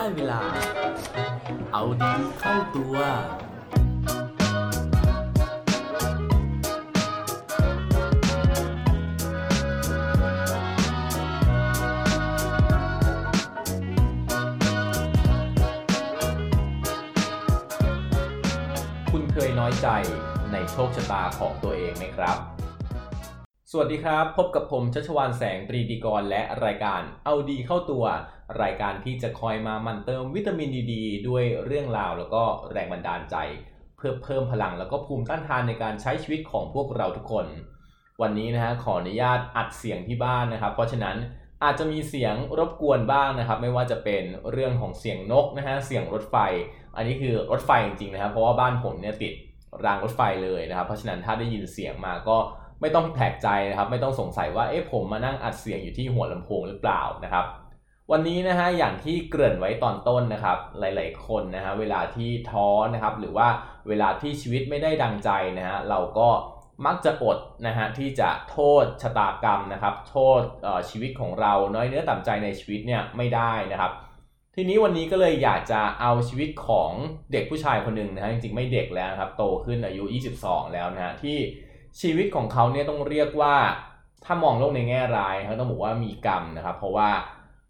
ได้เวลา เอาดีเข้าตัว คุณเคยน้อยใจในโชคชะตาของตัวเองไหมครับ สวัสดีครับ พบกับผมชัชวานแสงตรีดีกรและรายการเอาดีเข้าตัว รายการที่จะคอยมามันเติมวิตามินดีดด้วยเรื่องราวแล้วก็แรงบันดาลใจ เพื่อเพิ่มพลังแล้วก็ภูมิต้านทานในการใช้ชีวิตของพวกเราทุกคน วันนี้นะฮะขออนุญาตอัดเสียงที่บ้านนะครับ เพราะฉะนั้นอาจจะมีเสียงรบกวนบ้างนะครับ ไม่ว่าจะเป็นเรื่องของเสียงนกนะฮะเสียงรถไฟ อันนี้คือรถไฟจริงๆนะครับเพราะว่าบ้านผมเนี่ยติดรางรถไฟเลยนะครับ เพราะฉะนั้นถ้าได้ยินเสียงมาก็ไม่ต้องแปลกใจนะครับ ไม่ต้องสงสัยว่าเอ๊ะผมมานั่งอัดเสียงอยู่ที่หัวลำโพงหรือเปล่านะครับ วันนี้นะฮะอย่างที่เกริ่นไว้ตอนต้นนะครับ หลายๆคนนะฮะเวลาที่ท้อนะครับ หรือว่าเวลาที่ชีวิตไม่ได้ดังใจนะฮะเราก็มักจะอดนะฮะที่จะโทษชะตากรรมนะครับ โทษชีวิตของเราน้อยเนื้อต่ำใจในชีวิตเนี่ยไม่ได้นะครับ ทีนี้วันนี้ก็เลยอยากจะเอาชีวิตของเด็กผู้ชายคนหนึ่งนะฮะจริงๆไม่เด็กแล้วครับโตขึ้นอายุ 22 แล้วนะฮะที่ชีวิตของเขาเนี่ยต้องเรียกว่าถ้ามองโลกในแง่ร้ายเขาต้องบอกว่ามีกรรมนะครับ เพราะว่า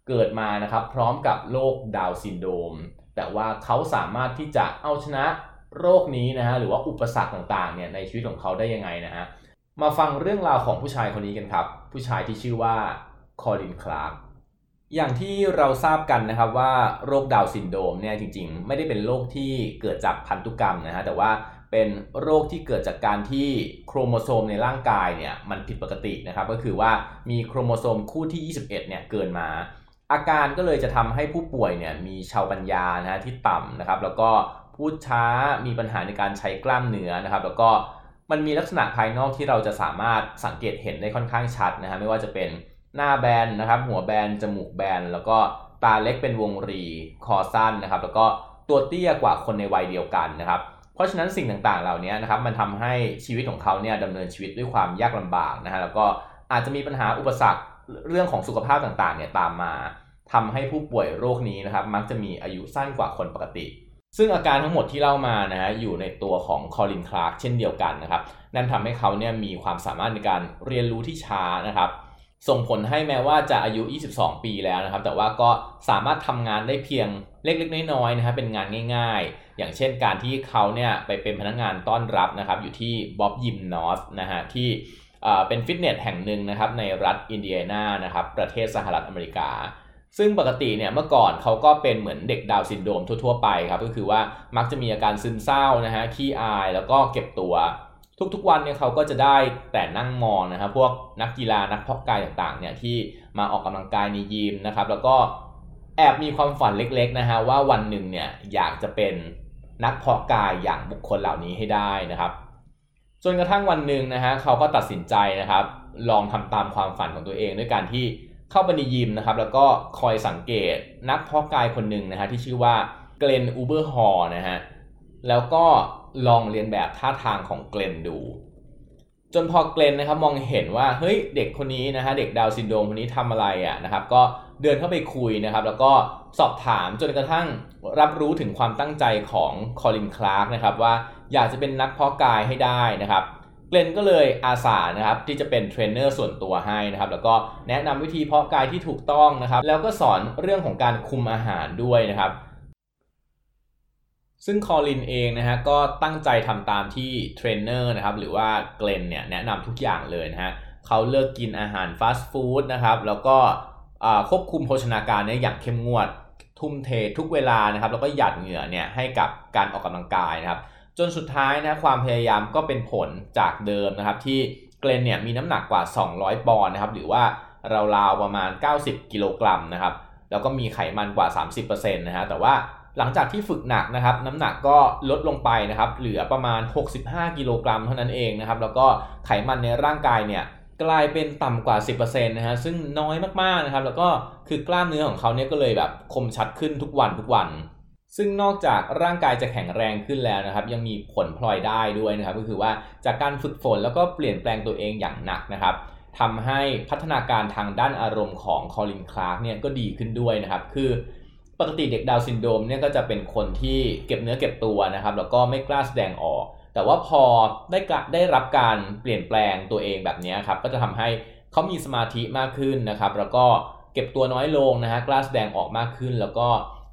เกิดมานะครับพร้อมกับโรคดาวน์ซินโดรม แต่ว่าเขาสามารถที่จะเอาชนะโรคนี้นะฮะหรือว่าอุปสรรคต่างๆเนี่ยในชีวิตของเขาได้ยังไงนะฮะมาฟังเรื่องราวของผู้ชายคนนี้กันครับ ผู้ชายที่ชื่อว่าคอลินคลาร์กอย่างที่เราทราบกันนะครับว่าโรคดาวน์ซินโดรมเนี่ยจริงๆ ไม่ได้เป็นโรคที่เกิดจากพันธุกรรมนะฮะแต่ว่าเป็นโรคที่เกิดจากการที่โครโมโซมในร่างกายเนี่ยมันผิดปกตินะครับก็คือว่ามีโครโมโซมคู่ที่ 21เนี่ยเกินมา อาการก็เลยจะทำให้ผู้ป่วยเนี่ยมีชาวปัญญานะฮะที่ต่ำนะครับ แล้วก็พูดช้ามีปัญหาในการใช้กล้ามเนื้อนะครับ แล้วก็มันมีลักษณะภายนอกที่เราจะสามารถสังเกตเห็นได้ค่อนข้างชัดนะฮะไม่ว่าจะเป็นหน้าแบนนะครับ หัวแบนจมูกแบน แล้วก็ตาเล็กเป็นวงรีคอสั้นนะครับ แล้วก็ตัวเตี้ยกว่าคนในวัยเดียวกันนะครับ เพราะฉะนั้นสิ่งต่างๆเหล่านี้นะครับ มันทำให้ชีวิตของเขาเนี่ยดำเนินชีวิตด้วยความยากลำบากนะฮะแล้วก็อาจจะมีปัญหาอุปสรรคเรื่องของสุขภาพต่างๆเนี่ยตามมา ทำให้ผู้ป่วยโรคนี้นะครับมักจะมีอายุสั้นกว่าคนปกติ ซึ่งอาการทั้งหมดที่เล่ามานะฮะอยู่ในตัวของคอลินคลาร์กเช่นเดียวกันนะครับนั่นทำให้เขาเนี่ยมีความสามารถในการเรียนรู้ที่ช้านะครับ ส่งผลให้แม้ว่าจะอายุ 22 ปีแล้วนะครับ แต่ว่าก็สามารถทำงานได้เพียงเล็กๆ น้อยๆนะครับเป็นงานง่าย ๆ อย่างเช่นการที่เขาเนี่ยไปเป็นพนักงานต้อนรับนะครับอยู่ที่บ๊อบยิมนอสนะฮะที่เป็นฟิตเนสแห่งหนึ่งนะครับในรัฐอินเดียนานะครับประเทศสหรัฐอเมริกา ซึ่งปกติเนี่ยเมื่อก่อนเขาก็เป็นเหมือนเด็กดาวน์ซินโดรมทั่วๆไปครับก็คือว่ามักจะมีอาการซึมเศร้านะฮะขี้อายแล้วก็เก็บตัว ทุกๆวันเนี่ยเขาก็จะได้แต่นั่งมองนะครับพวกนักกีฬานักเพาะกายต่างๆเนี่ยที่มาออกกำลังกายในยิมนะครับแล้วก็แอบมีความฝันเล็กๆนะฮะว่าวันหนึ่งเนี่ยอยากจะเป็นนักเพาะกายอย่างบุคคลเหล่านี้ให้ได้นะครับจนกระทั่งวันหนึ่งนะฮะเขาก็ตัดสินใจนะครับ ลองทำตามความฝันของตัวเองด้วยการที่ เข้าไปในยิมนะครับแล้วก็คอยสังเกตนักเพาะกายคนหนึ่งนะฮะที่ชื่อว่าเกรนอูเบอร์ฮอร์นะฮะแล้วก็ลองเลียนแบบท่าทางของเกรนดู จนพอเกรนนะครับมองเห็นว่าเฮ้ยเด็กคนนี้นะฮะเด็กดาวน์ซินโดรมคนนี้ทำอะไรอะนะครับก็เดินเข้าไปคุยนะครับแล้วก็สอบถามจนกระทั่งรับรู้ถึงความตั้งใจของคอลินคลาร์กนะครับว่าอยากจะเป็นนักเพาะกายให้ได้นะครับ เกรนก็เลยอาสานะครับที่จะเป็นเทรนเนอร์ส่วนตัวให้นะครับแล้วก็แนะนำวิธีเพาะกายที่ถูกต้องนะครับแล้วก็สอนเรื่องของการคุมอาหารด้วยนะครับซึ่งคอลินเองนะฮะก็ตั้งใจทำตามที่เทรนเนอร์นะครับหรือว่าเกรนเนี่ยแนะนำทุกอย่างเลยนะฮะเขาเลิกกินอาหารฟาสต์ฟู้ดนะครับแล้วก็ควบคุมโภชนาการเนี่ยอย่างเข้มงวด ทุ่มเททุกเวลานะครับแล้วก็หยาดเหงื่อเนี่ยให้กับการออกกำลังกายนะครับ จนสุดท้ายนะความพยายามก็เป็นผลจากเดิมนะครับ ที่เกรนเนี่ยมีน้ำหนักกว่า 200 ปอนด์นะครับหรือว่าราวๆประมาณ 90 กิโลกรัมนะครับแล้วก็มีไขมันกว่า 30%นะฮะแต่ว่าหลังจากที่ฝึกหนักนะครับน้ำหนักก็ลดลงไปนะครับเหลือประมาณ 65 กิโลกรัมเท่านั้นเองนะครับแล้วก็ไขมันในร่างกายเนี่ยกลายเป็นต่ำกว่า 10%นะฮะซึ่งน้อยมากๆนะครับแล้วก็คือกล้ามเนื้อของเขาเนี่ยก็เลยแบบคมชัดขึ้นทุกวันทุกวัน ซึ่งนอกจากร่างกายจะแข็งแรงขึ้นแล้วนะครับ ยังมีผลพลอยได้ด้วยนะครับ ก็คือว่าจากการฝึกฝนแล้วก็เปลี่ยนแปลงตัวเองอย่างหนักนะครับทำให้พัฒนาการทางด้านอารมณ์ของคอลินคลาร์กเนี่ยก็ดีขึ้นด้วยนะครับ คือปกติเด็กดาวน์ซินโดรมเนี่ยก็จะเป็นคนที่เก็บเนื้อเก็บตัวนะครับ แล้วก็ไม่กล้าแสดงออก แต่ว่าพอได้ได้รับการเปลี่ยนแปลงตัวเองแบบนี้ครับ ก็จะทำให้เขามีสมาธิมากขึ้นนะครับ แล้วก็เก็บตัวน้อยลงนะฮะกล้าแสดงออกมากขึ้น แล้วก็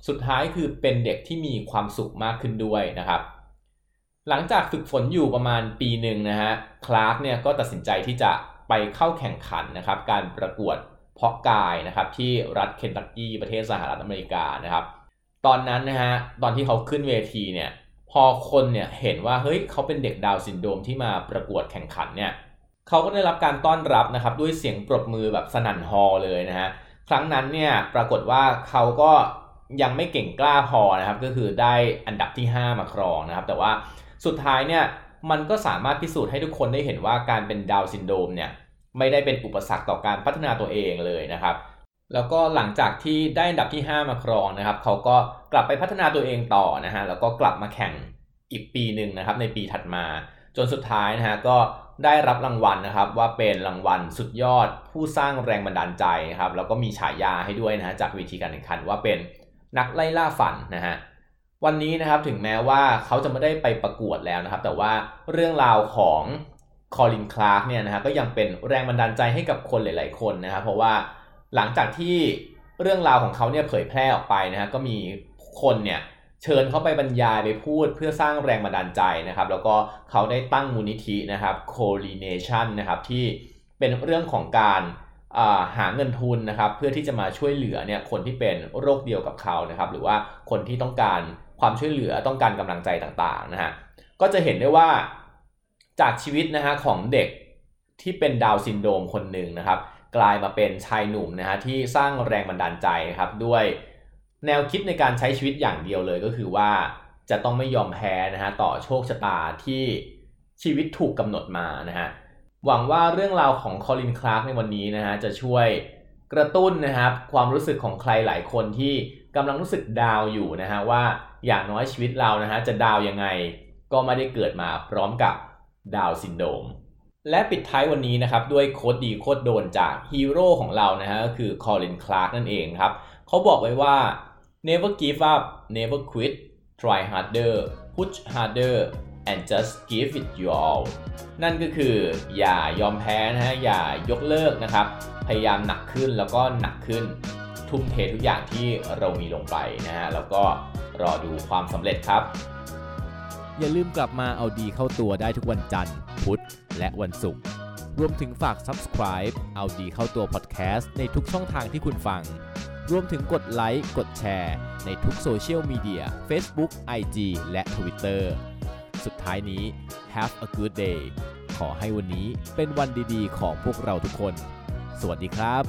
สุดท้ายคือเป็นเด็กที่มีความสุขมากขึ้นด้วยนะครับ หลังจากฝึกฝนอยู่ประมาณปีหนึ่งนะฮะคลาร์กเนี่ยก็ตัดสินใจที่จะไปเข้าแข่งขันนะครับ การประกวดเพาะกายนะครับที่รัฐเคนตักกี้ประเทศสหรัฐอเมริกานะครับ ตอนนั้นนะฮะตอนที่เขาขึ้นเวทีเนี่ยพอคนเนี่ยเห็นว่าเฮ้ยเขาเป็นเด็กดาวน์ซินโดรมที่มาประกวดแข่งขันเนี่ยเขาก็ได้รับการต้อนรับนะครับด้วยเสียงปรบมือแบบสนั่นฮอลล์เลยนะฮะครั้งนั้นเนี่ยปรากฏว่าเขาก็ ยังไม่เก่งกล้าพอนะครับ ก็คือได้อันดับที่ 5 มาครองนะครับ แต่ว่าสุดท้ายเนี่ยมันก็สามารถพิสูจน์ให้ทุกคนได้เห็นว่าการเป็นดาวน์ซินโดรมเนี่ยไม่ได้เป็นอุปสรรคต่อการพัฒนาตัวเองเลยนะครับ แล้วก็หลังจากที่ได้อันดับที่ 5 มาครองนะครับ เขาก็กลับไปพัฒนาตัวเองต่อนะฮะแล้วก็กลับมาแข่งอีกปีหนึ่งนะครับในปีถัดมา จนสุดท้ายนะฮะก็ได้รับรางวัลนะครับว่าเป็นรางวัลสุดยอดผู้สร้างแรงบันดาลใจนะครับแล้วก็มีฉายาให้ด้วยนะฮะจากวิธีการแข่งขันว่าเป็น นักไล่ล่าฝันนะฮะวันนี้นะครับถึงแม้ว่าเขาจะไม่ได้ไปประกวดแล้วนะครับ แต่ว่าเรื่องราวของคอลินคลาร์กเนี่ยนะฮะก็ยังเป็นแรงบันดาลใจให้กับคนหลาย ๆ คนนะครับเพราะว่าหลังจากที่เรื่องราวของเขาเนี่ยเผยแพร่ออกไปนะฮะก็มีคนเนี่ยเชิญเขาไปบรรยายไปพูดเพื่อสร้างแรงบันดาลใจนะครับ แล้วก็เขาได้ตั้งมูลนิธินะครับ Coordination นะครับที่เป็นเรื่องของการ หาเงินทุนนะครับเพื่อที่จะมาช่วยเหลือเนี่ยคนที่เป็นโรคเดียวกับเขานะครับหรือว่าคนที่ต้องการความช่วยเหลือต้องการกำลังใจต่างๆนะฮะก็จะเห็นได้ว่าจากชีวิตนะฮะของเด็กที่เป็นดาวน์ซินโดรมคนหนึ่งนะครับ กลายมาเป็นชายหนุ่มนะฮะที่สร้างแรงบันดาลใจครับด้วยแนวคิดในการใช้ชีวิตอย่างเดียวเลยก็คือว่าจะต้องไม่ยอมแพ้นะฮะต่อโชคชะตาที่ชีวิตถูกกำหนดมานะฮะ หวังว่าเรื่องราวของคอลินคลาร์กในวันนี้นะฮะจะช่วยกระตุ้นนะครับความรู้สึกของใครหลายคนที่กำลังรู้สึก down อยู่นะฮะว่าอย่างน้อยชีวิตเรานะฮะจะ down ยังไงก็ไม่ได้เกิดมาพร้อมกับดาวน์ซินโดรม และปิดท้ายวันนี้นะครับด้วย quote ดี quote โดนจากฮีโร่ของเรานะฮะก็คือคอลินคลาร์กนั่นเองครับเขาบอกไว้ว่า never give up never quit try harder push harder and just give it your all นั่นก็คืออย่ายอมแพ้นะฮะอย่ายกเลิกนะครับ พยายามหนักขึ้นแล้วก็หนักขึ้น ทุ่มเททุกอย่างที่เรามีลงไปนะฮะแล้วก็รอดูความสำเร็จครับ อย่าลืมกลับมาเอาดีเข้าตัวได้ทุกวันจันทร์ พุธ และวันศุกร์รวมถึงฝาก subscribe เอาดีเข้าตัว podcast ในทุกช่องทางที่คุณฟัง รวมถึงกดไลค์ กดแชร์ ในทุกโซเชียลมีเดีย Facebook, IG และ Twitter สุดท้ายนี้ have a good day ขอให้วันนี้เป็นวันดีๆ ของพวกเราทุกคน สวัสดีครับ